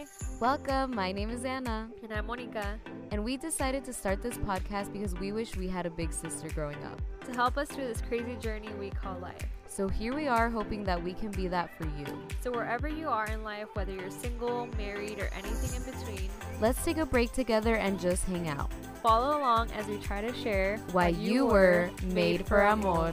Hi, Welcome. My name is Anna, and I'm Monica. and we decided to start this podcast because we wish we had a big sister growing up. To help us through this crazy journey we call life. So here we are, hoping that we can be that for you. So, wherever you are in life, whether you're single, married, or anything in between, Let's take a break together and just hang out. follow along as we try to share Why you were made for amor.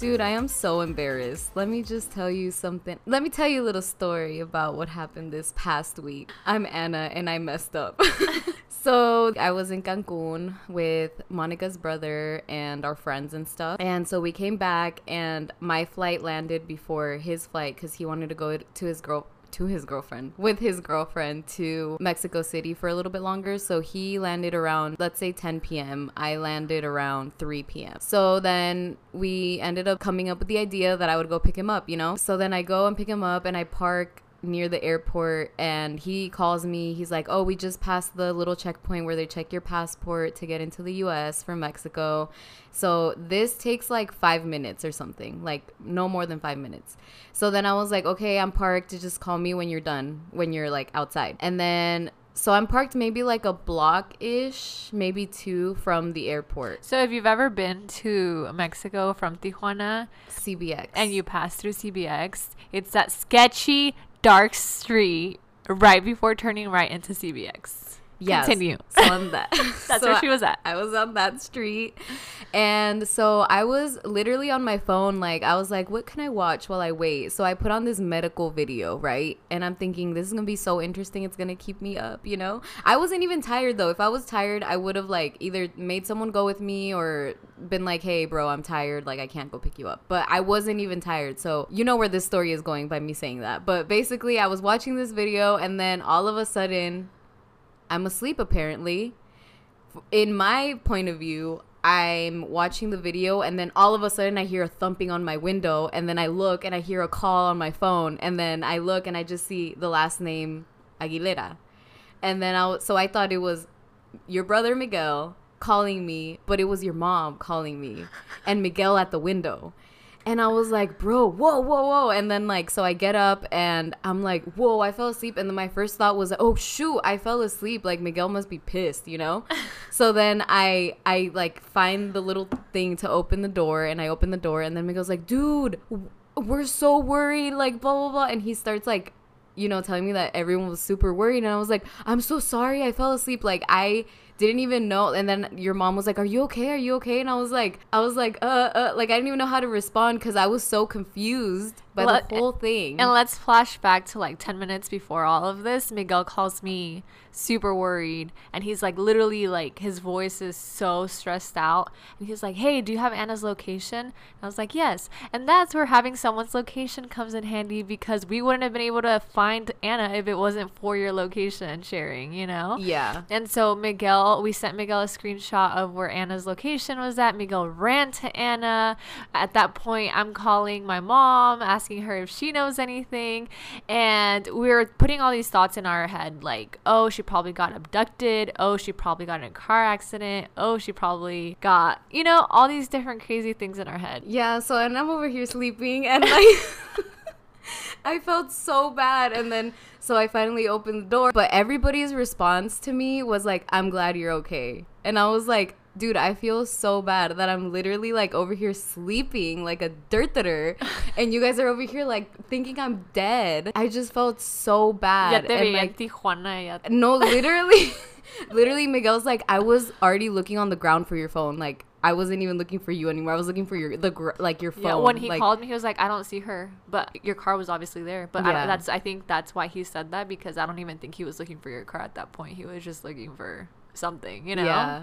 Dude, I am so embarrassed. Let me just tell you something. Let me tell you a little story about what happened this past week. I'm Anna and I messed up. so, I was in Cancun with Monica's brother and our friends and stuff. And so we came back and my flight landed before his flight cuz he wanted to go to his girl to his girlfriend with his girlfriend to Mexico City for a little bit longer. So he landed around, let's say 10 p.m. I landed around 3 p.m. So then we ended up coming up with the idea that I would go pick him up, you know? So then I go and pick him up and I park near the airport and he calls me. He's like oh we just passed the little checkpoint where they check your passport to get into the us from mexico. So this takes like five minutes or something like no more than five minutes. So then i was like okay i'm parked. Just call me when you're done when you're like outside. And then so i'm parked maybe like a block ish maybe two from the airport. So, if you've ever been to Mexico from Tijuana cbx and you pass through CBX, it's that sketchy, dark street right before turning right into CBX. Yes. Continue. So on that. That's so where she was at. I was on that street. And so I was literally on my phone, like, I was like, what can I watch while I wait? So I put on this medical video, right? And I'm thinking, this is gonna be so interesting. It's gonna keep me up, you know? I wasn't even tired though. If I was tired, I would have, like, either made someone go with me or been like, hey, bro, I'm tired. Like, I can't go pick you up. But I wasn't even tired. So you know where this story is going by me saying that. But basically, I was watching this video, and then all of a sudden, I'm asleep apparently. In my point of view, I'm watching the video and then all of a sudden I hear a thumping on my window and then I look and I hear a call on my phone and then I look and I just see the last name Aguilera. And then I so I thought it was your brother Miguel calling me, but it was your mom calling me and Miguel at the window. And I was like, bro, whoa, whoa, whoa. And then, like, so I get up and I'm like, whoa, I fell asleep. And then my first thought was, oh, shoot, I fell asleep. Like, Miguel must be pissed, you know? so then I, I, like, find the little thing to open the door and I open the door. And then Miguel's like, dude, we're so worried. Like, blah, blah, blah. And he starts, like, you know, telling me that everyone was super worried. And I was like, I'm so sorry. I fell asleep. Like, I didn't even know. And then your mom was like, Are you okay? Are you okay? And I was like, I was like, uh, uh, like, I didn't even know how to respond because I was so confused by Let- the whole thing. And let's flash back to like 10 minutes before all of this. Miguel calls me super worried. And he's like, literally, like, his voice is so stressed out. And he's like, Hey, do you have Anna's location? And I was like, Yes. And that's where having someone's location comes in handy because we wouldn't have been able to find Anna if it wasn't for your location sharing, you know? yeah. And so Miguel, we sent Miguel a screenshot of where Anna's location was at. Miguel ran to Anna. At that point, I'm calling my mom, asking her if she knows anything. And we were putting all these thoughts in our head like, oh, she probably got abducted. Oh, she probably got in a car accident. Oh, she probably got, you know, all these different crazy things in our head. Yeah. So, and I'm over here sleeping and like, I felt so bad. And then, so I finally opened the door. But everybody's response to me was like, I'm glad you're okay. And I was like, dude, I feel so bad that I'm literally like over here sleeping like a dirter. and you guys are over here like thinking I'm dead. I just felt so Ya bad. te and like, Tijuana. Ya no, literally, literally, Miguel's like, I was already looking on the ground for your phone. Like, I wasn't even looking for you anymore. I was looking for your the gr- like your phone. Yeah, when he like, called me, he was like, "I don't see her," but your car was obviously there. But Yeah. don't, that's I think that's why he said that because I don't even think he was looking for your car at that point. He was just looking for something, you know. Yeah.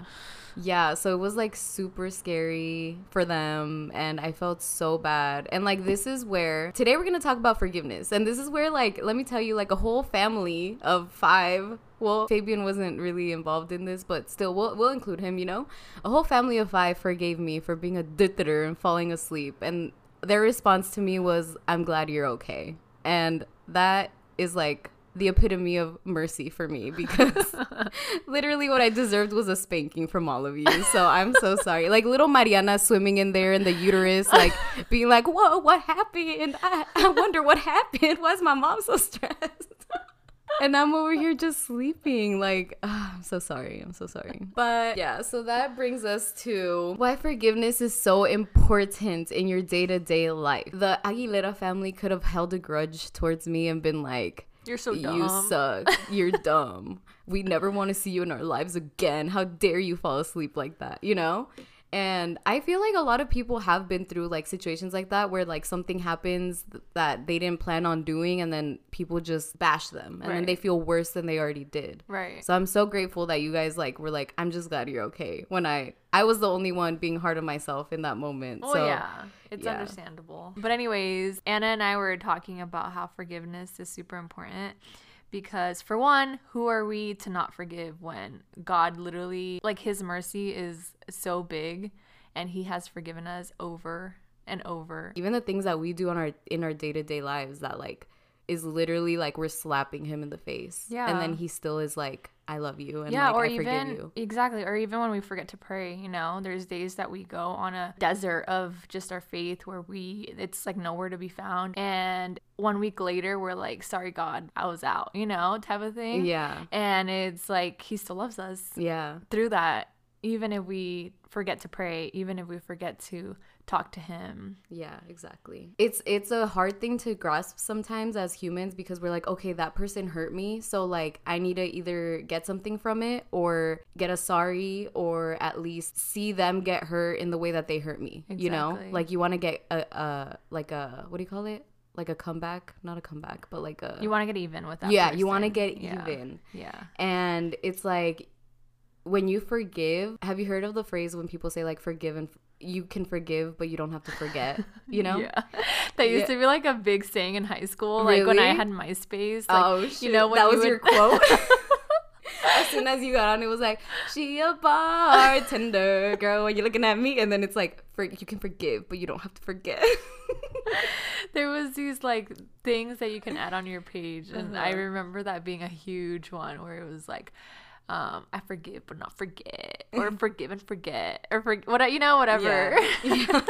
Yeah, so it was like super scary for them and I felt so bad. And like this is where today we're going to talk about forgiveness. And this is where like let me tell you like a whole family of 5 well, Fabian wasn't really involved in this, but still we'll we'll include him, you know. A whole family of 5 forgave me for being a ditter and falling asleep and their response to me was I'm glad you're okay. And that is like the epitome of mercy for me because literally what I deserved was a spanking from all of you. So I'm so sorry. Like little Mariana swimming in there in the uterus, like being like, "Whoa, what happened? I, I wonder what happened. Why is my mom so stressed?" and I'm over here just sleeping. Like, ah, I'm so sorry. I'm so sorry. But yeah, so that brings us to why forgiveness is so important in your day to day life. The Aguilera family could have held a grudge towards me and been like, You're so dumb. you suck. You're dumb. We never want to see you in our lives again. How dare you fall asleep like that? You know? And I feel like a lot of people have been through like situations like that where like something happens that they didn't plan on doing and then people just bash them and then they feel worse than they already did. Right. So I'm so grateful that you guys like were like I'm just glad you're okay. When I I was the only one being hard on myself in that moment. Oh so yeah, it's yeah. understandable. But anyways, Anna and I were talking about how forgiveness is super important because for one, who are we to not forgive when God literally like his mercy is so big and he has forgiven us over and over. even the things that we do on our in our day-to-day lives that like is literally like we're slapping him in the face. Yeah. And then he still is like, I love you and yeah, like or I forgive even you. exactly, or even when we forget to pray, you know, there's days that we go on a desert of just our faith where we it's like nowhere to be found, and one week later we're like, sorry God, I was out, you know, type of thing. Yeah. and it's like He still loves us Yeah. through that, even if we forget to pray, even if we forget to talk to Him. Yeah, exactly. It's it's a hard thing to grasp sometimes as humans because we're like, okay, that person hurt me, so like I need to either get something from it or get a sorry or at least see them get hurt in the way that they hurt me. You know? Like you want to get a, a like a what do you call it? Like a comeback, not a comeback, but like a You want to get even with that. Yeah, you want to get Yeah. even. Yeah. And it's like when you forgive, have you heard of the phrase when people say like forgive and you can forgive but you don't have to forget, you know? Yeah. That used Yeah. to be like a big saying in high school. Like when I had MySpace. Like, oh shit! You know, when that you was would- your quote. as soon as you got on, it was like she a bartender girl. When you're looking at me, and then it's like for, you can forgive, but you don't have to forget. there was these like things that you can add on your page and i Uh-huh. remember that being a huge one where it was like um, I forgive but not forget, or forgive and forget, or for, what you know, whatever. Yeah.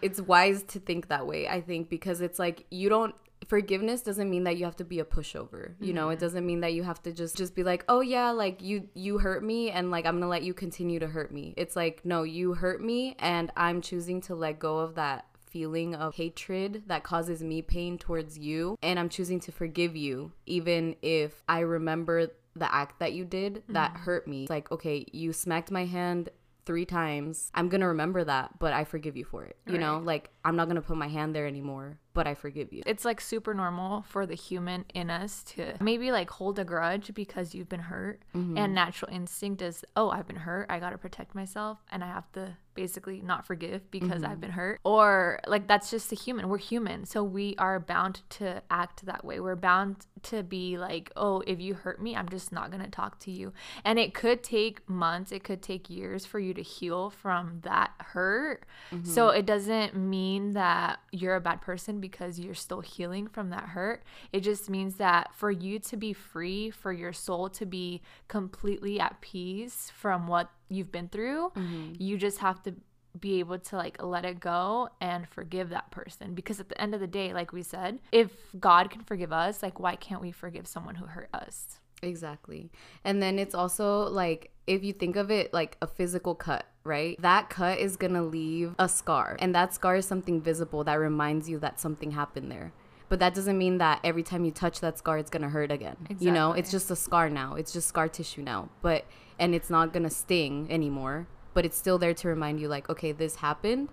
it's wise to think that way, I think, because it's like you don't forgiveness doesn't mean that you have to be a pushover. You know, it doesn't mean that you have to just just be like, "Oh yeah, like you you hurt me and like I'm to let you continue to hurt me." It's like, "No, you hurt me and I'm choosing to let go of that feeling of hatred that causes me pain towards you and I'm choosing to forgive you even if I remember the act that you did that mm-hmm. hurt me. It's like, okay, you smacked my hand three times. I'm gonna remember that, but I forgive you for it. You know, like I'm not gonna put my hand there anymore, but I forgive you. it's like super normal for the human in us to maybe like hold a grudge because you've been hurt. Mm-hmm. And natural instinct is oh i've been hurt. I gotta protect myself and i have to basically not forgive because mm-hmm. i've been hurt. Or like that's just a human. We're human so we are bound to act that way. We're bound to be like oh if you hurt me i'm just not gonna talk to you. And it could take months it could take years for you to heal from that hurt. So mm-hmm. it doesn't mean that you're a bad person because you're still healing from that hurt. It just means that for you to be free, for your soul to be completely at peace from what you've been through, mm-hmm. you just have to be able to like let it go and forgive that person because at the end of the day like we said if god can forgive us like why can't we forgive someone who hurt us Exactly. And then it's also like if you think of it like a physical cut, right? That cut is to leave a scar. And that scar is something visible that reminds you that something happened there. But that doesn't mean that every time you touch that scar it's to hurt again. You know, it's just a scar now. It's just scar tissue now. But and it's not to sting anymore, but it's still there to remind you like, okay, this happened,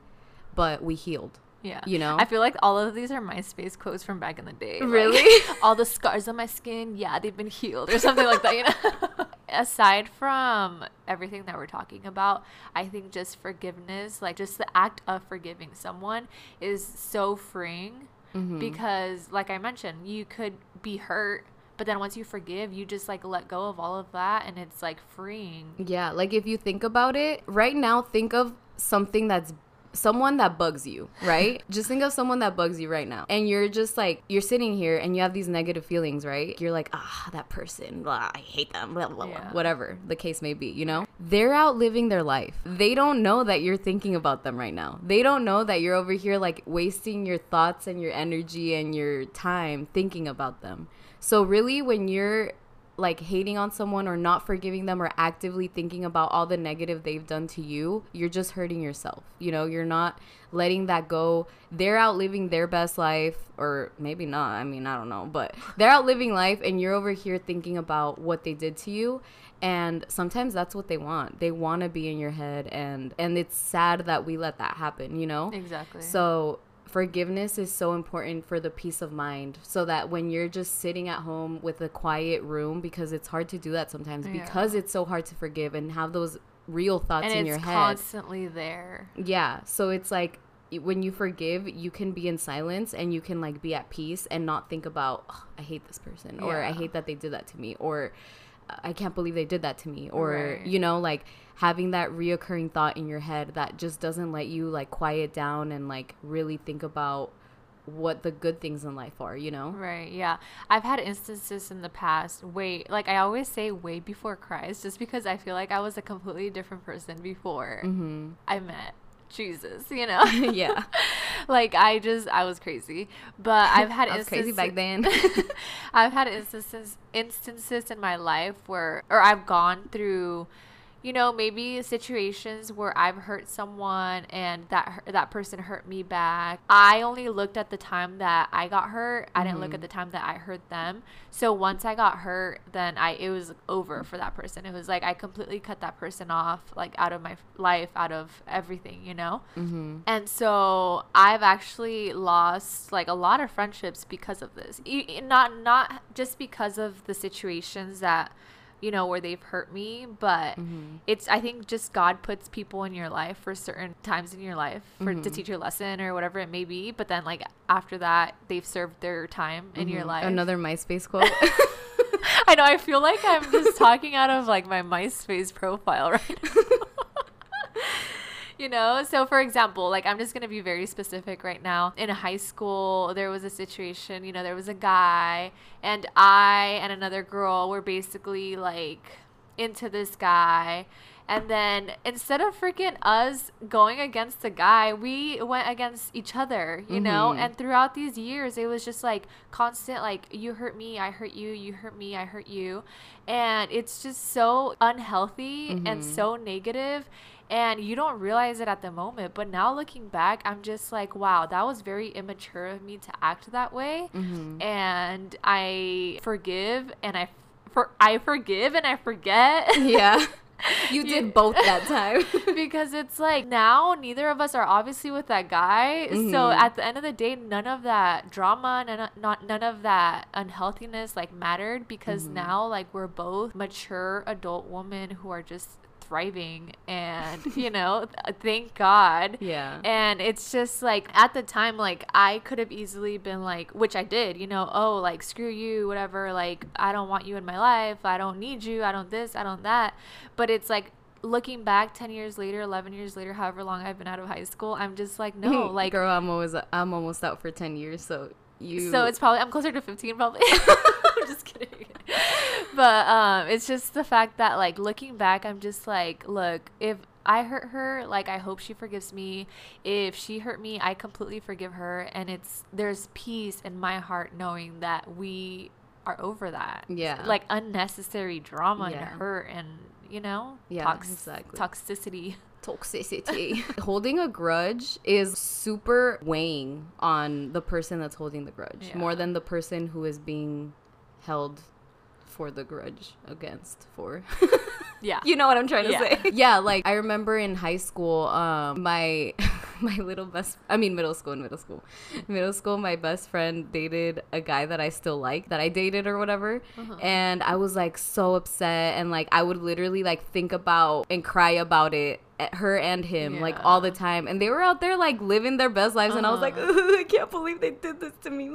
but we healed. yeah You know? i feel like all of these are myspace quotes from back in the day Like, Really? all the scars on my skin, yeah, they've been healed or something like that, you know. Aside from everything that we're talking about, I think just forgiveness, like just the act of forgiving someone is so freeing mm-hmm. because like I mentioned, you could be hurt, but then once you forgive, you just like let go of all of that and it's like freeing. Yeah, like if you think about it, right now, think of something that's someone that bugs you, right? just think of someone that bugs you right now. And you're just like, you're sitting here and you have these negative feelings, right? You're like, ah, that person, blah, I hate them, blah, blah, blah, Yeah. whatever the case may be, you know? They're out living their life. They don't know that you're thinking about them right now. They don't know that you're over here like wasting your thoughts and your energy and your time thinking about them. So really when you're like hating on someone or not forgiving them or actively thinking about all the negative they've done to you, you're just hurting yourself. You know, you're not letting that go. They're out living their best life, or maybe not. I mean, I don't know, but they're out living life, and you're over here thinking about what they did to you. And sometimes that's what they want. They want to be in your head, and and it's sad that we let that happen. You know, Exactly. so forgiveness is so important for the peace of mind so that when you're just sitting at home with a quiet room because it's hard to do that sometimes Yeah. because it's so hard to forgive and have those real thoughts and in your head. constantly there. yeah, so it's like when you forgive, you can be in silence and you can like be at peace and not think about "Ugh, I hate this person or I hate that they did that to me or I can't believe they did that to me or Right. you know like having that reoccurring thought in your head that just doesn't let you like quiet down and like really think about what the good things in life are, you know? Right, yeah. I've had instances in the past, way, like I always say, way before Christ, just because I feel like I was a completely different person before Mhm. I met Jesus, you know? yeah. like I just, I was crazy. But I've had I was crazy back then. I've had instances instances in my life where or I've gone through you know maybe situations where I've hurt someone and that that person hurt me back. I only looked at the time that I got hurt. I didn't look at the time that I hurt them. So once I got hurt, then I it was over for that person. It was like I completely cut that person off like out of my life, out of everything, you know? mm-hmm. And so I've actually lost like a lot of friendships because of this. Not not just because of the situations that you know where they've hurt me, but Mm-hmm. it's I think just God puts people in your life for certain times in your life for to Mhm. teach you a lesson or whatever it may be. But then like after that, they've served their time in your Mhm. life. Another MySpace quote. I know. I feel like I'm just talking out of like my MySpace profile right now. you know, so for example, like I'm just gonna be very specific right now. In high school, there was a situation. You know, there was a guy, and I and another girl were basically like into this guy. And then instead of freaking us going against the guy, we went against each other, you know? Mhm. And throughout these years, it was just like constant, like, you hurt me, I hurt you, you hurt me, I hurt you. And it's just so unhealthy and Mhm. so negative, And you don't realize it at the moment. But now looking back, I'm just like, wow, that was very immature of me to act that way. Mm-hmm. And I forgive and I. For, I forgive and I forget. Yeah. You did both that time. because it's like now neither of us are obviously with that guy. So Mhm. at the end of the day, none of that drama, none of, not none of that unhealthiness like mattered because Mhm. now like we're both mature adult women who are just thriving and you know thank god yeah. and it's just like at the time, like I could have easily been like, which I did, you know, oh, like screw you, whatever. Like I don't want you in my life. I don't need you. I don't this. I don't that. But it's like looking back 10 years later 11 years later however long i've been out of high school i'm just like no like girl, I'm always I'm almost out for ten years, so you. so it's probably I'm closer to 15 probably. I'm just kidding. But um it's just the fact that like looking back I'm just like look, if I hurt her, like I hope she forgives me. If she hurt me, I completely forgive her and it's there's peace in my heart knowing that we are over that. Yeah. Like unnecessary drama Yeah. and hurt and you know, Yeah, tox- exactly. toxicity. toxicity. holding a grudge is super weighing on the person that's holding the grudge more than the person who is being held for the grudge against for. Yeah. you know what I'm trying to Yeah. say. Yeah, like I remember in high school, um my my little best I mean middle school and middle school. Middle school my best friend dated a guy that I still like that I dated or whatever. Uh-huh. And I was like so upset and like I would literally like think about and cry about it her and him like all the time. And they were out there like living their best lives. And I was like Uh-huh. I can't believe they did this to me.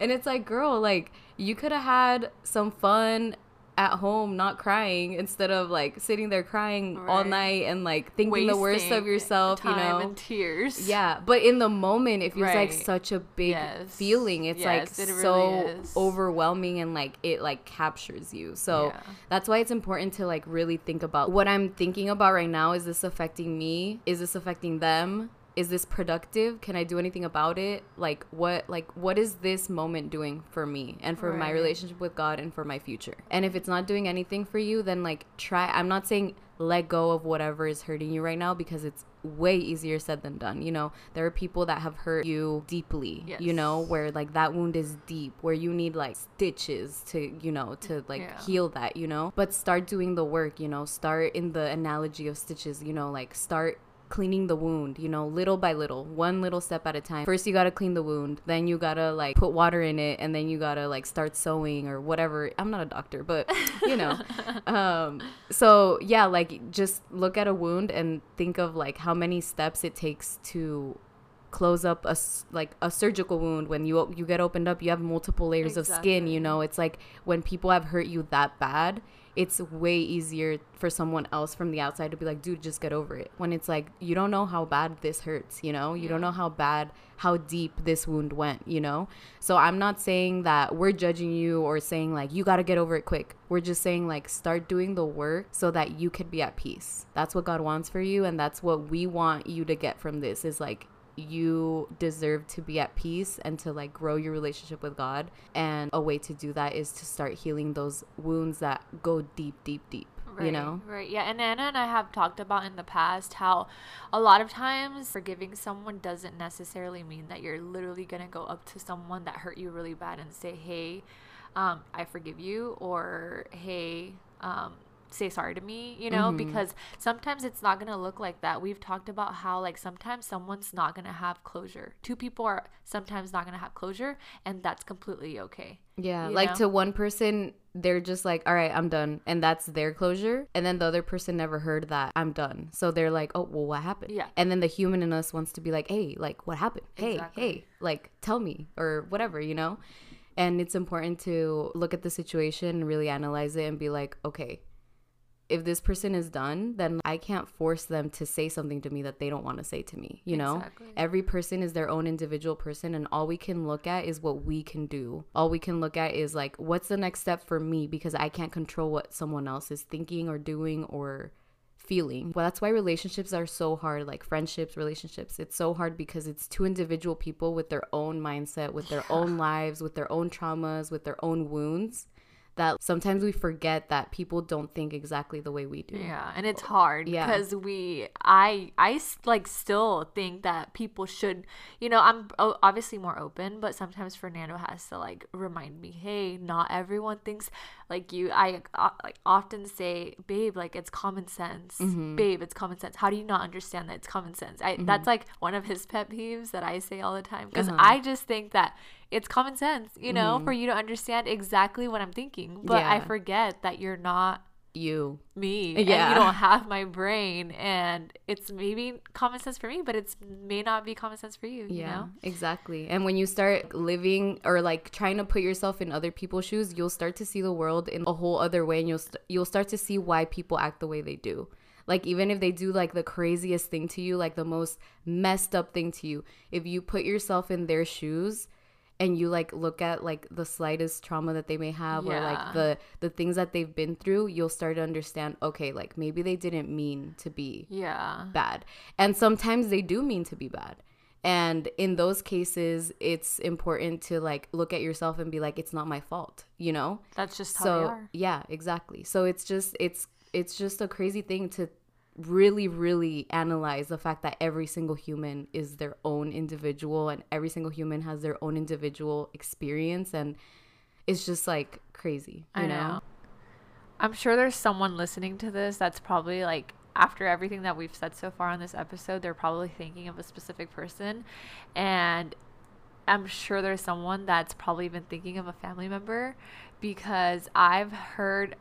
And it's like girl like you could have had some fun at home not crying instead of like sitting there crying all night and like thinking the worst of Wasting yourself you know and tears. yeah, but in the moment, it feels like such a big Yes. feeling. It's Yes, like it so really overwhelming and like it like captures you. So Yeah. that's why it's important to like really think about what I'm thinking about right now. Is this affecting me? Is this affecting them? Is this productive? Can I do anything about it? Like what like what is this moment doing for me and for my relationship with God and for my future? And if it's not doing anything for you, then like try I'm not saying let go of whatever is hurting you right now because it's way easier said than done. You know, there are people that have hurt you deeply, you know, where like that wound is deep, where you need like stitches to, you know, to like Yeah. heal that, you know. But start doing the work, you know, start in the analogy of stitches, you know, like start cleaning the wound, you know, little by little, one little step at a time. First, you gotta clean the wound, then you gotta like put water in it, and then you gotta like start sewing or whatever. I'm not a doctor, but you know. um, so, yeah, like just look at a wound and think of like how many steps it takes to close up a like a surgical wound when you you get opened up you have multiple layers of skin you know it's like when people have hurt you that bad it's way easier for someone else from the outside to be like dude just get over it. When it's like you don't know how bad this hurts you know? You don't know how bad how deep this wound went you know? So i'm not saying that we're judging you or saying like you got to get over it quick. We're just saying like start doing the work so that you could be at peace. That's what god wants for you and that's what we want you to get from this is like you deserve to be at peace and to like grow your relationship with God. And a way to do that is to start healing those wounds that go deep, deep, deep. You know? Right. Yeah. And Anna and I have talked about in the past how a lot of times forgiving someone doesn't necessarily mean that you're literally going to go up to someone that hurt you really bad and say, hey, um, I forgive you, or hey, um, say sorry to me, you know, Mhm. because sometimes it's not going to look like that. We've talked about how, like, sometimes someone's not going to have closure. Two people are sometimes not going to have closure, and that's completely okay. Yeah. Like know? to one person, they're just like, all right, I'm done. And that's their closure. And then the other person never heard that I'm done. So they're like, oh, well, what happened? Yeah. And then the human in us wants to be like, hey, like, what happened? Hey, Exactly. hey, like, tell me or whatever, you know? And it's important to look at the situation and really analyze it and be like, okay, if this person is done, then I can't force them to say something to me that they don't want to say to me. You know, Exactly. every person is their own individual person, and all we can look at is what we can do. All we can look at is like, what's the next step for me because I can't control what someone else is thinking or doing or feeling. Well, that's why relationships are so hard, like friendships, relationships. It's so hard because it's two individual people with their own mindset, with their own lives, with their own traumas, with their own wounds. That sometimes we forget that people don't think exactly the way we do. Yeah, and it's hard Yeah. because we, I I like still think that people should, you know, I'm obviously more open, but sometimes Fernando has to like remind me, hey, not everyone thinks like you. I uh, like often say, babe, like it's common sense, Mm-hmm. babe, it's common sense. How do you not understand that it's common sense? I that's like one of his pet peeves that I say all the time because Uh-huh. I just think that it's common sense, you know, for you to understand exactly what I'm thinking, but I Mm-hmm. Forget that you're not You. me Yeah. you don't have my brain and it's maybe common sense for me but it's may not be common sense for you you Yeah, know exactly. And when you start living or like trying to put yourself in other people's shoes, you'll start to see the world in a whole other way, and you'll st- you'll start to see why people act the way they do. Like even if they do like the craziest thing to you, like the most messed up thing to you, if you put yourself in their shoes and you like look at like the slightest trauma that they may have or like the the things that they've been through, you'll start to understand, okay, like maybe they didn't mean to be yeah bad. And sometimes they do mean to be bad. And in those cases, it's important to like look at yourself and be like, it's not my fault, you know? that's just how they So are yeah, exactly. So it's just it's it's just a crazy thing to really really analyze the fact that every single human is their own individual and every single human has their own individual experience and it's just like crazy, you I know? know. i'm sure there's someone listening to this that's probably like after everything that we've said so far on this episode they're probably thinking of a specific person and i'm sure there's someone that's probably been thinking of a family member because i've heard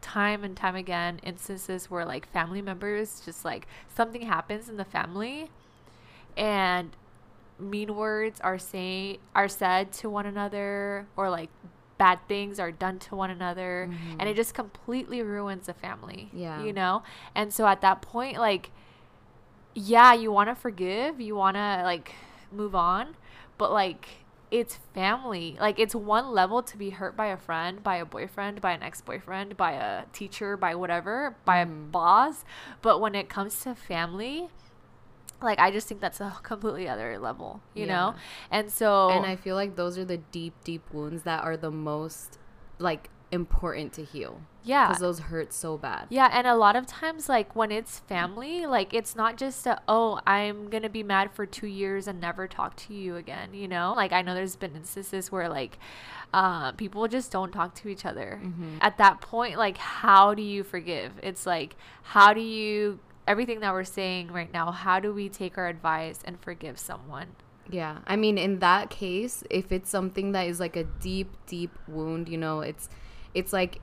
time and time again instances where like family members just like something happens in the family and mean words are say are said to one another or like bad things are done to one another and mm-hmm. it just completely ruins the family Yeah. you know and so at that point like yeah you want to forgive you want to like move on but like it's family like it's one level to be hurt by a friend by a boyfriend by an ex-boyfriend by a teacher by whatever by a mm. boss but when it comes to family like I just think that's a completely other level, you Yeah. know? And so And I feel like those are the deep, deep wounds that are the most like important to heal yeah. because those hurt so bad. Yeah, and a lot of times, like when it's family, like it's not just a, oh, I'm gonna be mad for two years and never talk to you again, you know? Like I know there's been instances where like uh, people just don't talk to each other. At that point, like how do you forgive? It's like how do you everything that we're saying right now, how do we take our advice and forgive someone? Yeah. I mean, in that case, if it's something that is like a deep, deep wound, you know, it's it's like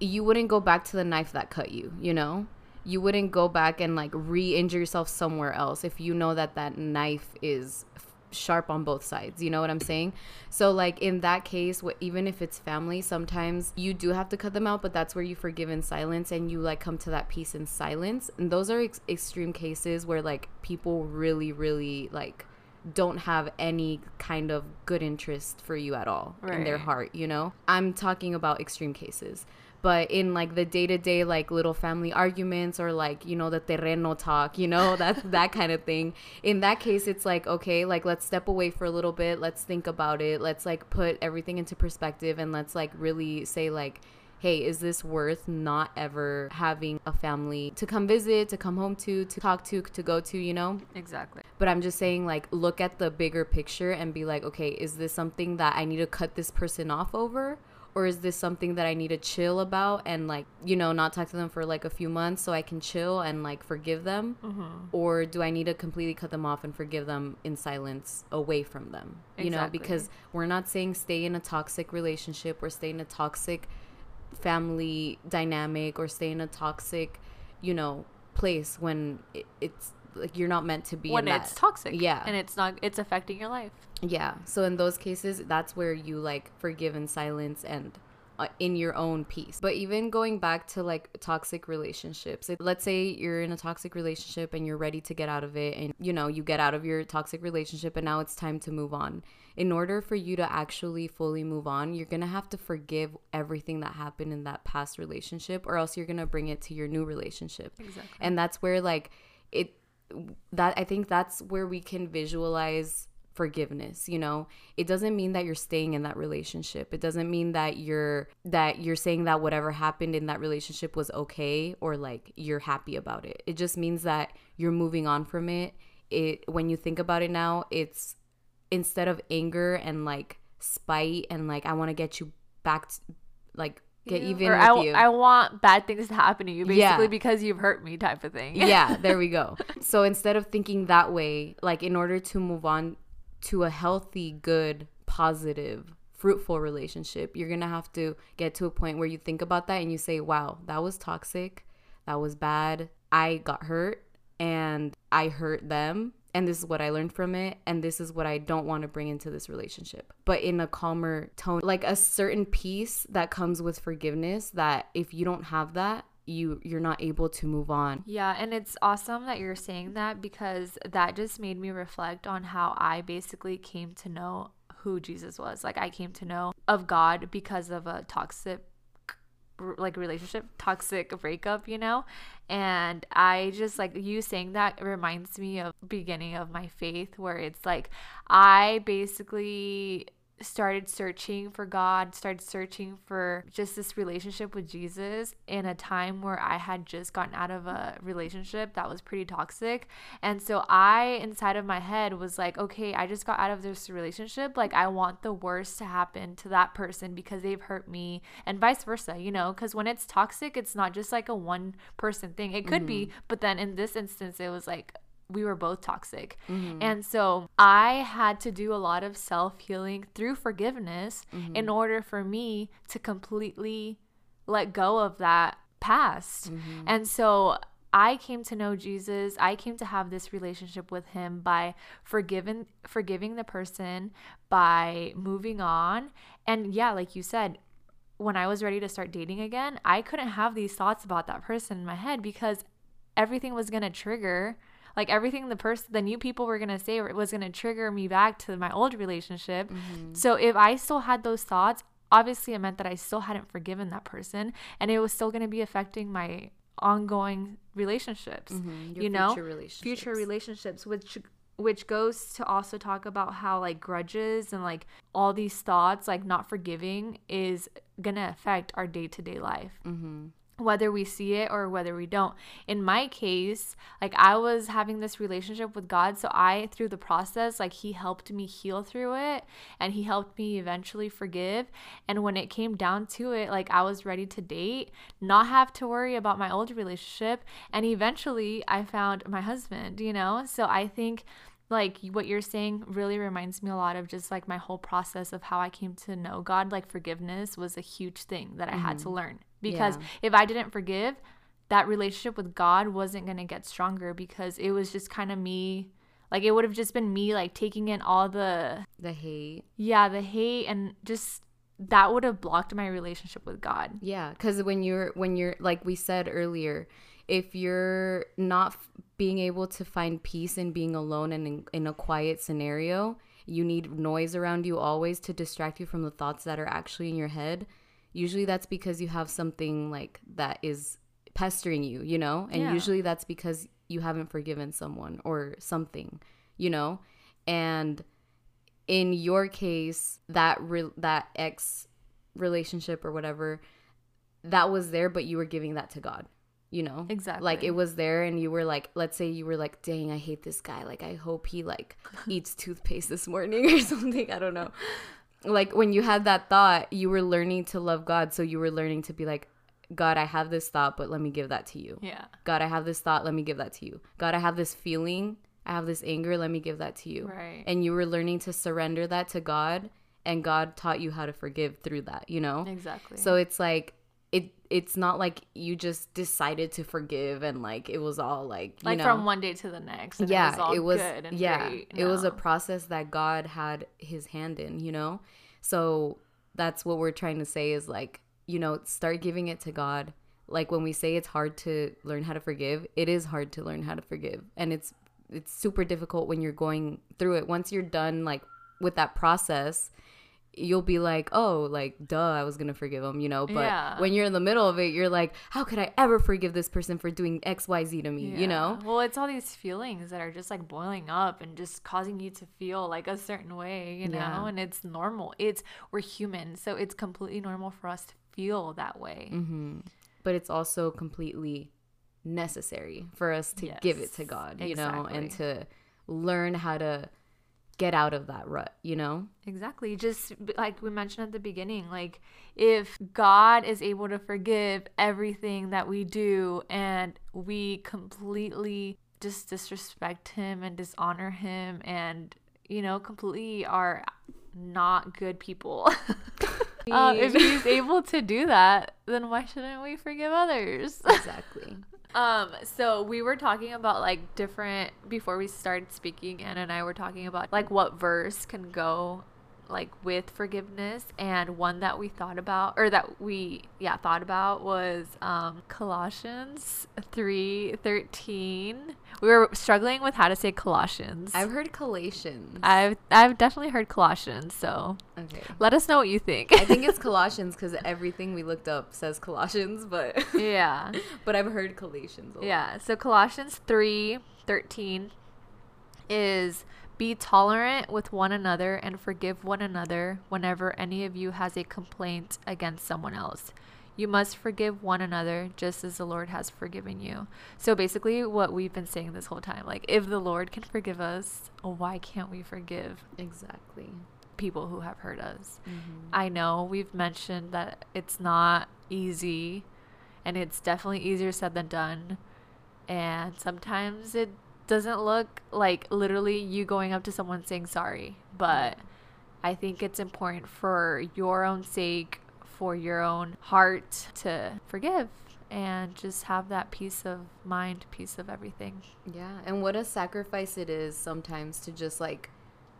you wouldn't go back to the knife that cut you, you know? You wouldn't go back and like re-injure yourself somewhere else if you know that that knife is sharp on both sides. You know what I'm saying? So like in that case, what even if it's family, sometimes you do have to cut them out, but that's where you forgive in silence and you like come to that peace in silence. And those are ex- extreme cases where like people really really like don't have any kind of good interest for you at all in their heart, you know? I'm talking about extreme cases. But in like the day to day, like little family arguments or like, you know, the terreno talk, you know, that's that kind of thing. In that case, it's like, okay, like let's step away for a little bit. Let's think about it. Let's like put everything into perspective and let's like really say, like, hey, is this worth not ever having a family to come visit, to come home to, to talk to, to go to, you know? Exactly. But I'm just saying, like, look at the bigger picture and be like, okay, is this something that I need to cut this person off over? Or is this something that I need to chill about and, like, you know, not talk to them for like a few months so I can chill and, like, forgive them? Mm-hmm. Or do I need to completely cut them off and forgive them in silence away from them? You know, because we're not saying stay in a toxic relationship or stay in a toxic family dynamic or stay in a toxic, you know, place when it, it's like you're not meant to be When in it's that. toxic. Yeah. And it's not it's affecting your life. Yeah. So in those cases, that's where you like forgive in silence and uh, in your own peace. But even going back to like toxic relationships, it, let's say you're in a toxic relationship and you're ready to get out of it, and you know, you get out of your toxic relationship and now it's time to move on. In order for you to actually fully move on, you're gonna have to forgive everything that happened in that past relationship, or else you're gonna bring it to your new relationship. Exactly. and that's where like it that i think that's where we can visualize forgiveness you know? It doesn't mean that you're staying in that relationship. It doesn't mean that you're that you're saying that whatever happened in that relationship was okay or like you're happy about it. It just means that you're moving on from it. It when you think about it now it's instead of anger and like spite and like i want to get you back to, like get You- even or with I, you I want bad things to happen to you basically Yeah. because you've hurt me type of thing. yeah, there we go. So instead of thinking that way, like in order to move on to a healthy, good, positive, fruitful relationship, you're going to have to get to a point where you think about that and you say, wow, that was toxic. That was bad. I got hurt and I hurt them. And this is what I learned from it. And this is what I don't want to bring into this relationship. But in a calmer tone, like a certain peace that comes with forgiveness, that if you don't have that, you you're not able to move on Yeah, and it's awesome that you're saying that because that just made me reflect on how I basically came to know who Jesus was. Like I came to know of God because of a toxic like relationship toxic breakup you know? And i just like you saying that reminds me of beginning of my faith where it's like i basically started searching for God, started searching for just this relationship with Jesus in a time where I had just gotten out of a relationship that was pretty toxic. And so I, inside of my head, was like, okay, I just got out of this relationship. Like, I want the worst to happen to that person because they've hurt me, and vice versa, you know? Because when it's toxic, it's not just like a one person thing. It could be, mm-hmm. but then in this instance, it was like, we were both toxic. Mm-hmm. And so I had to do a lot of self healing through forgiveness mm-hmm. in order for me to completely let go of that past. Mm-hmm. And so I came to know Jesus. I came to have this relationship with him by forgiving forgiving the person, by moving on. And yeah, like you said, when I was ready to start dating again, I couldn't have these thoughts about that person in my head because everything was going to trigger like everything the person the new people were going to say was going to trigger me back to my old relationship so if i still had those thoughts obviously it meant that i still hadn't forgiven that person and it was still going to be affecting my ongoing relationships. Mhm, You know, future relationships. future relationships which which goes to also talk about how like grudges and like all these thoughts like not forgiving is gonna affect our day-to-day life Mm-hmm. Whether we see it or whether we don't. In my case like i was having this relationship with god so i through the process like he helped me heal through it and he helped me eventually forgive. And when it came down to it like i was ready to date not have to worry about my old relationship and eventually i found my husband you know? So i think like what you're saying really reminds me a lot of just like my whole process of how I came to know God. Like forgiveness was a huge thing that I had to mm-hmm. learn because Yeah. if I didn't forgive, that relationship with God wasn't going to get stronger because it was just kind of me. Like it would have just been me like taking in all the, The hate. yeah, the hate and just that would have blocked my relationship with God. Yeah, because when you're when you're like we said earlier, if you're not f- being able to find peace in being alone and in, in a quiet scenario, you need noise around you always to distract you from the thoughts that are actually in your head. Usually that's because you have something like that is pestering you, you know? And Yeah. usually that's because you haven't forgiven someone or something, you know? And in your case, that re- that ex relationship or whatever, that was there, but you were giving that to God, you know? Exactly. Like it was there, and you were like, let's say you were like, dang, I hate this guy. Like, I hope he like eats toothpaste this morning or something. I don't know. Like when you had that thought, you were learning to love God. So you were learning to be like, God, I have this thought, but let me give that to you. Yeah. God, I have this thought, let me give that to you. God, I have this feeling, I have this anger, let me give that to you. Right. And you were learning to surrender that to God, and God taught you how to forgive through that, you know? Exactly. So it's like it's not like you just decided to forgive and like it was all like you like know from one day to the next. and yeah It was, all it was good and yeah great. it was a process that god had his hand in you know so that's what we're trying to say is like you know start giving it to god like when we say it's hard to learn how to forgive it is hard to learn how to forgive and it's it's super difficult when you're going through it once you're done like with that process you'll be like oh like duh i was gonna forgive him you know but Yeah. when you're in the middle of it you're like how could i ever forgive this person for doing xyz to me you know Well, it's all these feelings that are just like boiling up and just causing you to feel like a certain way, you know? Yeah. And it's normal. It's we're human, so it's completely normal for us to feel that way. hmm But it's also completely necessary for us to give it to God, you know, and to learn how to get out of that rut, you know? Exactly. Just like we mentioned at the beginning, like if God is able to forgive everything that we do and we completely just disrespect him and dishonor him and, you know, completely are not good people. uh, if he's able to do that, then why shouldn't we forgive others? Exactly. Um, so we were talking about like different before we started speaking, Anna and I were talking about like what verse can go like with forgiveness and one that we thought about or that we yeah thought about was um Colossians 3:13 we were struggling with how to say Colossians I've heard Colossians. I've I've definitely heard Colossians so okay. let us know what you think I think it's Colossians because everything we looked up says Colossians, but yeah but I've heard Colossians. A lot. Yeah. So Colossians 3 13 is be tolerant with one another and forgive one another whenever any of you has a complaint against someone else. You must forgive one another just as the Lord has forgiven you. So basically, what we've been saying this whole time like, if the Lord can forgive us, why can't we forgive Exactly. people who have hurt us? Mhm. I know we've mentioned that it's not easy and it's definitely easier said than done. And sometimes it doesn't look like literally you going up to someone saying sorry, but I think it's important for your own sake, for your own heart to forgive and just have that peace of mind, peace of everything. Yeah, and what a sacrifice it is sometimes to just like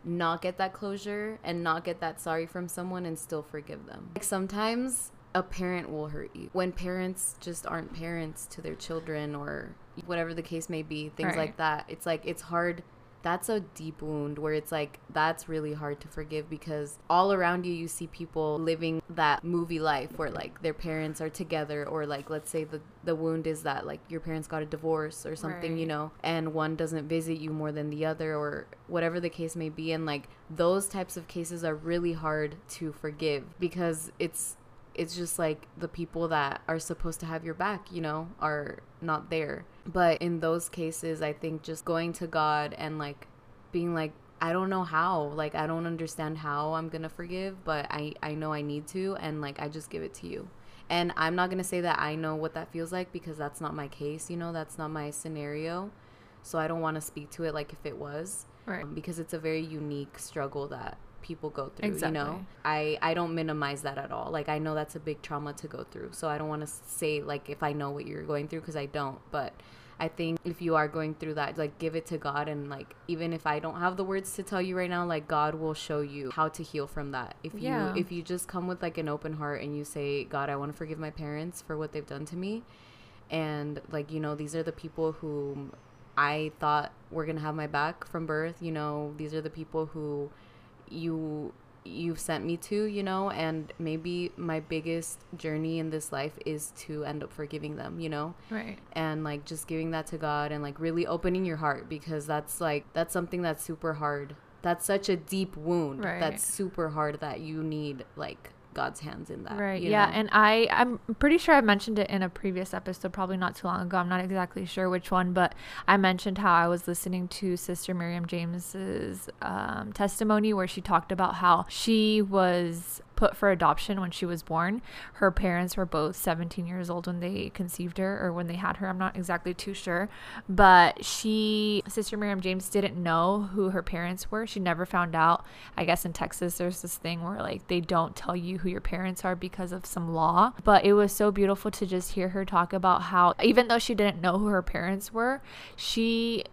not get that closure and not get that sorry from someone and still forgive them. Like sometimes a parent will hurt you when parents just aren't parents to their children or whatever the case may be, things Right. like that. It's like it's hard that's a deep wound where it's like that's really hard to forgive because all around you you see people living that movie life where like their parents are together or like let's say the the wound is that like your parents got a divorce or something right. you know and one doesn't visit you more than the other or whatever the case may be and like those types of cases are really hard to forgive because it's it's just like the people that are supposed to have your back, you know, are not there. But in those cases, I think just going to God and like being like, I don't know how, like, I don't understand how I'm gonna forgive, but I, I know I need to, and like, I just give it to you. And I'm not gonna say that I know what that feels like because that's not my case, you know, that's not my scenario. So I don't wanna speak to it like if it was. Right. Um, because it's a very unique struggle that people go through exactly. you know i i don't minimize that at all like i know that's a big trauma to go through so i don't want to say like if i know what you're going through because i don't but I think if you are going through that, like give it to God and like even if I don't have the words to tell you right now, like God will show you how to heal from that. If you yeah. if you just come with like an open heart and you say, God, I want to forgive my parents for what they've done to me and like you know, these are the people who I thought were going to have my back from birth, you know, these are the people who you you've sent me to, you know, and maybe my biggest journey in this life is to end up forgiving them, you know? Right. And like just giving that to God and like really opening your heart because that's like that's something that's super hard. That's such a deep wound. Right. That's super hard that you need like God's hands in that. Right. Yeah. Know? And I, I'm pretty sure I mentioned it in a previous episode, probably not too long ago. I'm not exactly sure which one, but I mentioned how I was listening to Sister Miriam James's um, testimony where she talked about how she was put for adoption when she was born. Her parents were both 17 years old when they conceived her or when they had her. I'm not exactly too sure. But she, Sister Miriam James, didn't know who her parents were. She never found out. I guess in Texas, there's this thing where like they don't tell you who your parents are because of some law. But it was so beautiful to just hear her talk about how, even though she didn't know who her parents were, she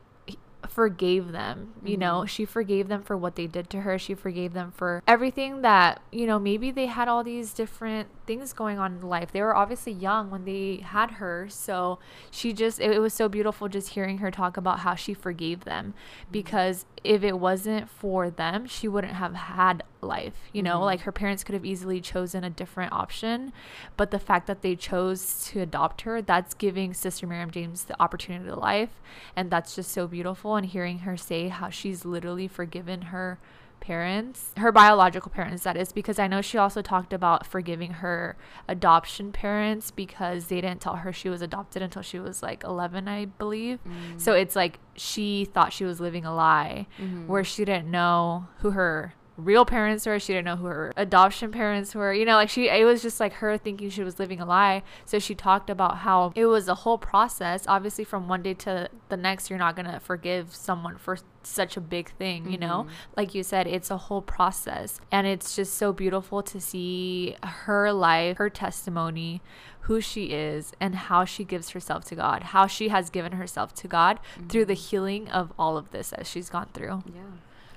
forgave them. You mm-hmm. know, she forgave them for what they did to her. She forgave them for everything that, you know, maybe they had all these different things going on in life. They were obviously young when they had her. So she just, it, it was so beautiful just hearing her talk about how she forgave them mm-hmm. because if it wasn't for them, she wouldn't have had life. You know, mm-hmm. like her parents could have easily chosen a different option, but the fact that they chose to adopt her, that's giving Sister Miriam James the opportunity to life. And that's just so beautiful. And hearing her say how she's literally forgiven her parents, her biological parents, that is, because I know she also talked about forgiving her adoption parents because they didn't tell her she was adopted until she was like 11, I believe. Mm. So it's like she thought she was living a lie mm-hmm. where she didn't know who her real parents were. She didn't know who her adoption parents were. You know, like she, it was just like her thinking she was living a lie. So she talked about how it was a whole process. Obviously, from one day to the next, you're not going to forgive someone for such a big thing, you mm-hmm. know? Like you said, it's a whole process. And it's just so beautiful to see her life, her testimony, who she is, and how she gives herself to God, how she has given herself to God mm-hmm. through the healing of all of this as she's gone through. Yeah.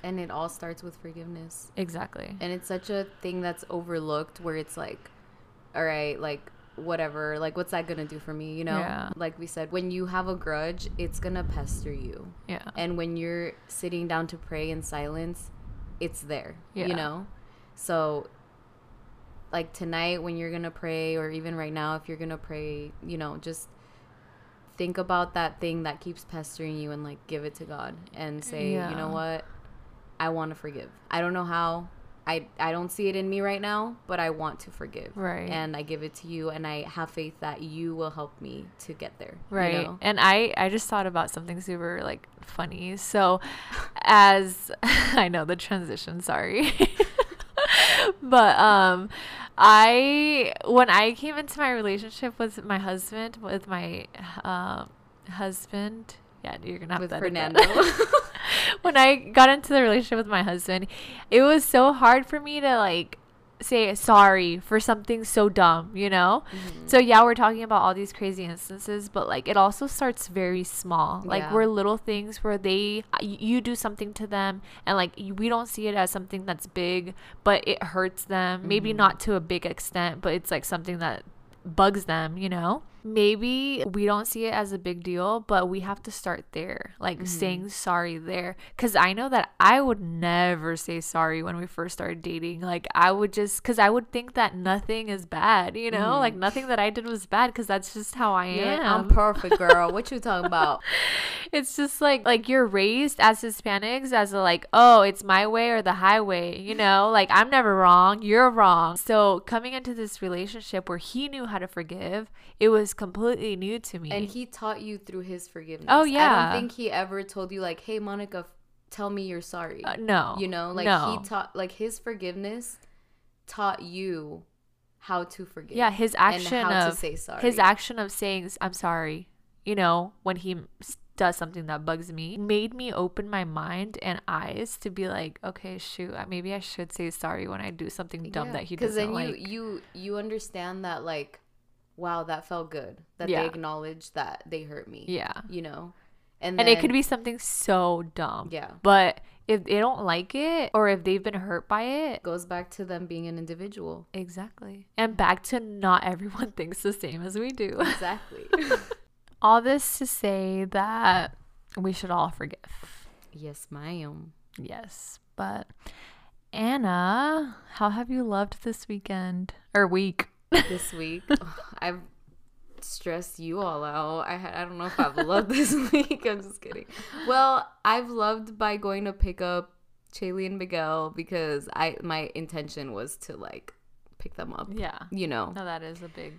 And it all starts with forgiveness. Exactly. And it's such a thing that's overlooked where it's like, all right, like whatever, like what's that gonna do for me, you know? Yeah. Like we said, when you have a grudge, it's gonna pester you. Yeah. And when you're sitting down to pray in silence, it's there. Yeah. You know? So like tonight when you're gonna pray or even right now if you're gonna pray, you know, just think about that thing that keeps pestering you and like give it to God and say, yeah. you know what? I want to forgive. I don't know how. I, I don't see it in me right now, but I want to forgive. Right. And I give it to you and I have faith that you will help me to get there. Right. You know? And I, I just thought about something super like funny. So as I know the transition, sorry. but um I when I came into my relationship with my husband, with my um husband, yeah, you're gonna have to with Fernando. when I got into the relationship with my husband, it was so hard for me to like say sorry for something so dumb, you know? Mm-hmm. So yeah, we're talking about all these crazy instances, but like it also starts very small. Like yeah. we're little things where they you do something to them and like we don't see it as something that's big, but it hurts them. Mm-hmm. Maybe not to a big extent, but it's like something that bugs them, you know? Maybe we don't see it as a big deal, but we have to start there, like mm-hmm. saying sorry there. Cause I know that I would never say sorry when we first started dating. Like, I would just, cause I would think that nothing is bad, you know, mm-hmm. like nothing that I did was bad, cause that's just how I You're am. I'm perfect, girl. what you talking about? it's just like like you're raised as Hispanics as a like oh it's my way or the highway you know like I'm never wrong you're wrong so coming into this relationship where he knew how to forgive it was completely new to me And he taught you through his forgiveness. Oh, yeah. I don't think he ever told you like, "Hey, Monica, f- tell me you're sorry." Uh, no you know, like no. he taught like his forgiveness taught you how to forgive. yeah his action and how of to say sorry. his action of saying I'm sorry you know when he does something that bugs me made me open my mind and eyes to be like okay shoot maybe I should say sorry when I do something dumb that he doesn't then like you you you understand that like, wow, that felt good. That Yeah. they acknowledged that they hurt me. yeah You know, and and it could be something so dumb. yeah. But if they don't like it or if they've been hurt by it, Goes back to them being an individual. exactly. And back to not everyone thinks the same as we do. Exactly. all this to say that we should all forgive. yes, ma'am. Yes. But Anna, how have you loved this weekend or week? This week, I've stressed you all out. I I don't know if I've loved this week. I'm just kidding. Well, I've loved by going to pick up Chaley and Miguel because I my intention was to like pick them up. Yeah. You know. No, that is a big,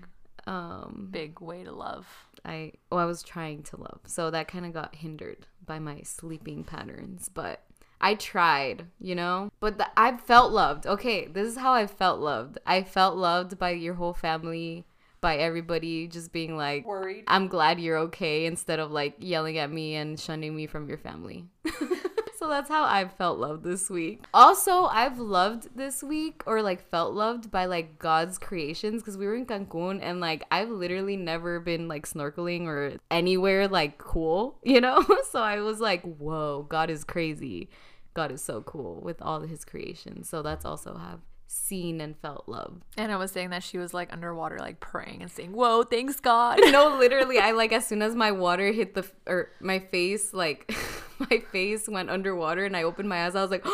Um big way to love. I well, I was trying to love. So that kind of got hindered by my sleeping patterns, but I tried, you know? But the, I felt loved. Okay, this is how I felt loved. I felt loved by your whole family, by everybody just being like, Worried. I'm glad you're okay instead of like yelling at me and shunning me from your family. so that's how I felt loved this week. Also, I've loved this week or like felt loved by like God's creations because we were in Cancun and like I've literally never been like snorkeling or anywhere like cool, you know? so I was like, whoa, God is crazy. God is so cool with all his creations. So that's also have seen and felt love. And I was saying that she was like underwater, like praying and saying, Whoa, thanks God. no, literally, I like as soon as my water hit the or my face, like my face went underwater, and I opened my eyes. I was like,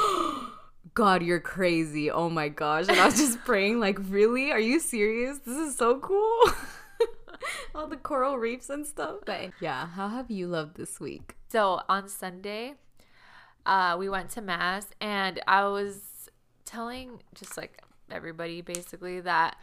"God, you're crazy! Oh my gosh!" And I was just praying, like, "Really? Are you serious? This is so cool." All the coral reefs and stuff. But yeah, how have you loved this week? So on Sunday, uh, we went to mass, and I was telling just like everybody basically that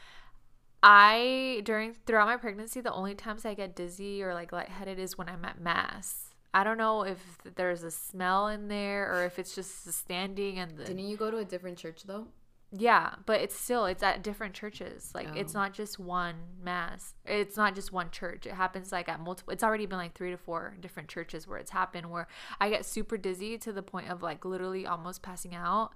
I during throughout my pregnancy, the only times I get dizzy or like lightheaded is when I'm at mass. I don't know if there's a smell in there or if it's just the standing and the Didn't you go to a different church though? Yeah, but it's still it's at different churches. Like it's Oh. not just one mass. It's not just one church. It happens like at multiple. It's already been like three to four different churches where it's happened. Where I get super dizzy to the point of like literally almost passing out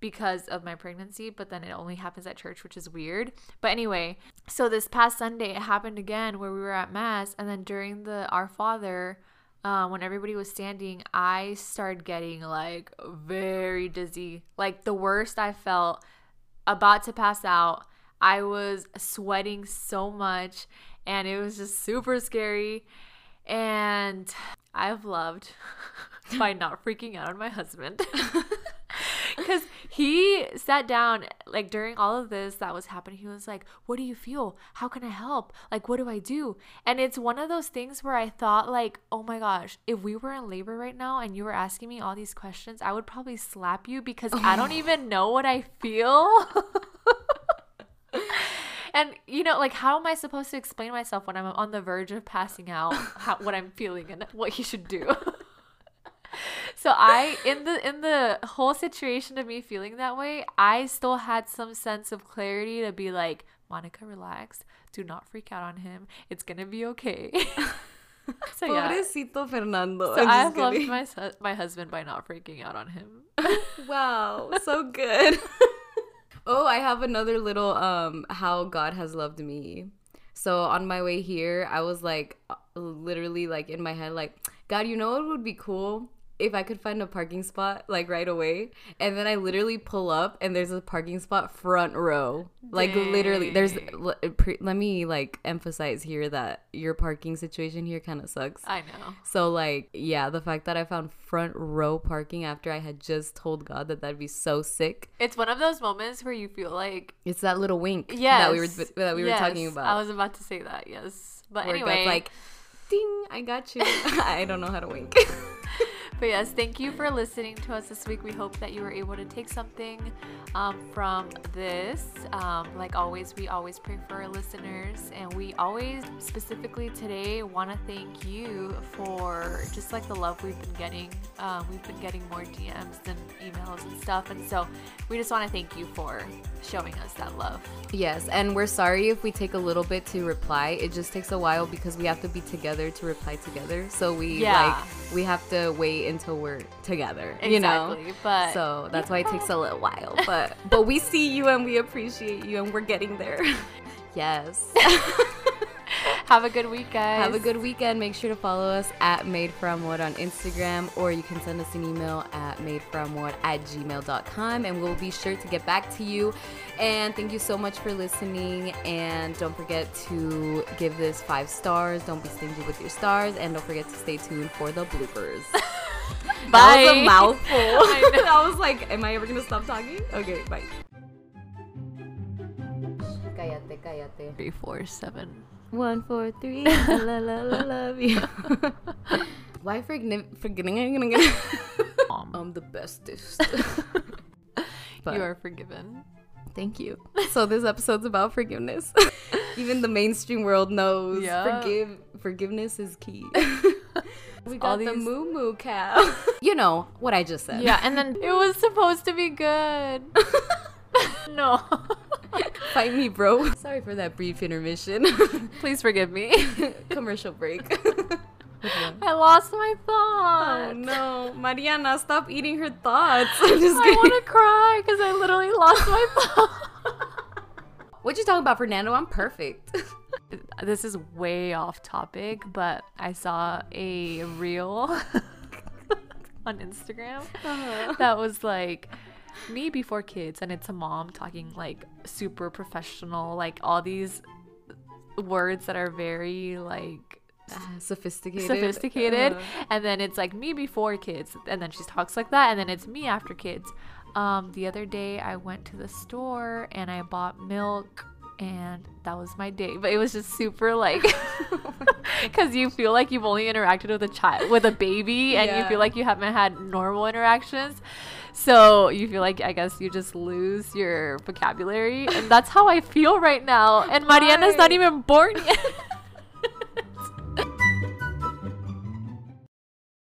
because of my pregnancy. But then it only happens at church, which is weird. But anyway, so this past Sunday it happened again where we were at mass, and then during the Our Father. Uh, when everybody was standing, I started getting like very dizzy. Like the worst I felt, about to pass out. I was sweating so much and it was just super scary. And I've loved by not freaking out on my husband. Because he sat down, like during all of this that was happening, he was like, What do you feel? How can I help? Like, what do I do? And it's one of those things where I thought, like, oh my gosh, if we were in labor right now and you were asking me all these questions, I would probably slap you because I don't even know what I feel. and you know, like, how am I supposed to explain myself when I'm on the verge of passing out, how, what I'm feeling and what he should do? So I, in the in the whole situation of me feeling that way, I still had some sense of clarity to be like, Monica, relax. Do not freak out on him. It's gonna be okay. so yeah. Pobrecito Fernando. So just I've loved my my husband by not freaking out on him. wow, so good. oh, I have another little um how God has loved me. So on my way here, I was like uh, literally like in my head like, God, you know what would be cool if I could find a parking spot like right away, and then I literally pull up and there's a parking spot front row. Like literally, there's. Let me like emphasize here that your parking situation here kind of sucks. I know. So like, yeah, the fact that I found front row parking after I had just told God that that'd be so sick. It's one of those moments where you feel like It's that little wink yes, that we were that we were talking about. I was about to say that. Yes, but where anyway, God's like, ding, I got you. I don't know how to wink. But yes, thank you for listening to us this week. We hope that you were able to take something um, from this. Um, like always, we always pray for our listeners, and we always, specifically today, want to thank you for just like the love we've been getting. Um, we've been getting more DMs and emails and stuff, and so we just want to thank you for showing us that love. yes, and we're sorry if we take a little bit to reply. It just takes a while because we have to be together to reply together. So we Yeah. like we have to wait until we're together. You know. But So that's why it takes a little while. But but we see you and we appreciate you and we're getting there. yes. have a good week, guys. Have a good weekend. Make sure to follow us at Made From What on Instagram, or you can send us an email at madefromwhat at gmail.com, and we'll be sure to get back to you. And thank you so much for listening. And don't forget to give this five stars. Don't be stingy with your stars, and don't forget to stay tuned for the bloopers. That was a mouthful. I. I was like, am I ever gonna stop talking? Okay, bye. Cállate, cállate. Three, four, seven. One, four, three. la, la, la, love you. Why forgiving? Forgetting? Mom. I'm the bestest. but you are forgiven. thank you. So this episode's about forgiveness. Even the mainstream world knows Yeah. forgive forgiveness is key. We All got the moo moo cow. you know what I just said. Yeah, and then it was supposed to be good. no. Fight me, bro. Sorry for that brief intermission. Please forgive me. Commercial break. I lost my thought. Oh no, Mariana, stop eating her thoughts. I'm just I kidding. want to cry because I literally lost my thought. What you talking about, Fernando? I'm perfect. This is way off topic, but I saw a reel on Instagram that was like me before kids, and it's a mom talking like super professional, like all these words that are very like Sophisticated. sophisticated. Uh, and then it's like me before kids and then she talks like that and then it's me after kids. Um the other day i went to the store and i bought milk and that was my day. But it was just super like because you feel like you've only interacted with a child with a baby and you feel like you haven't had normal interactions. So you feel like i guess you just lose your vocabulary and that's how i feel right now. And mariana's not even born yet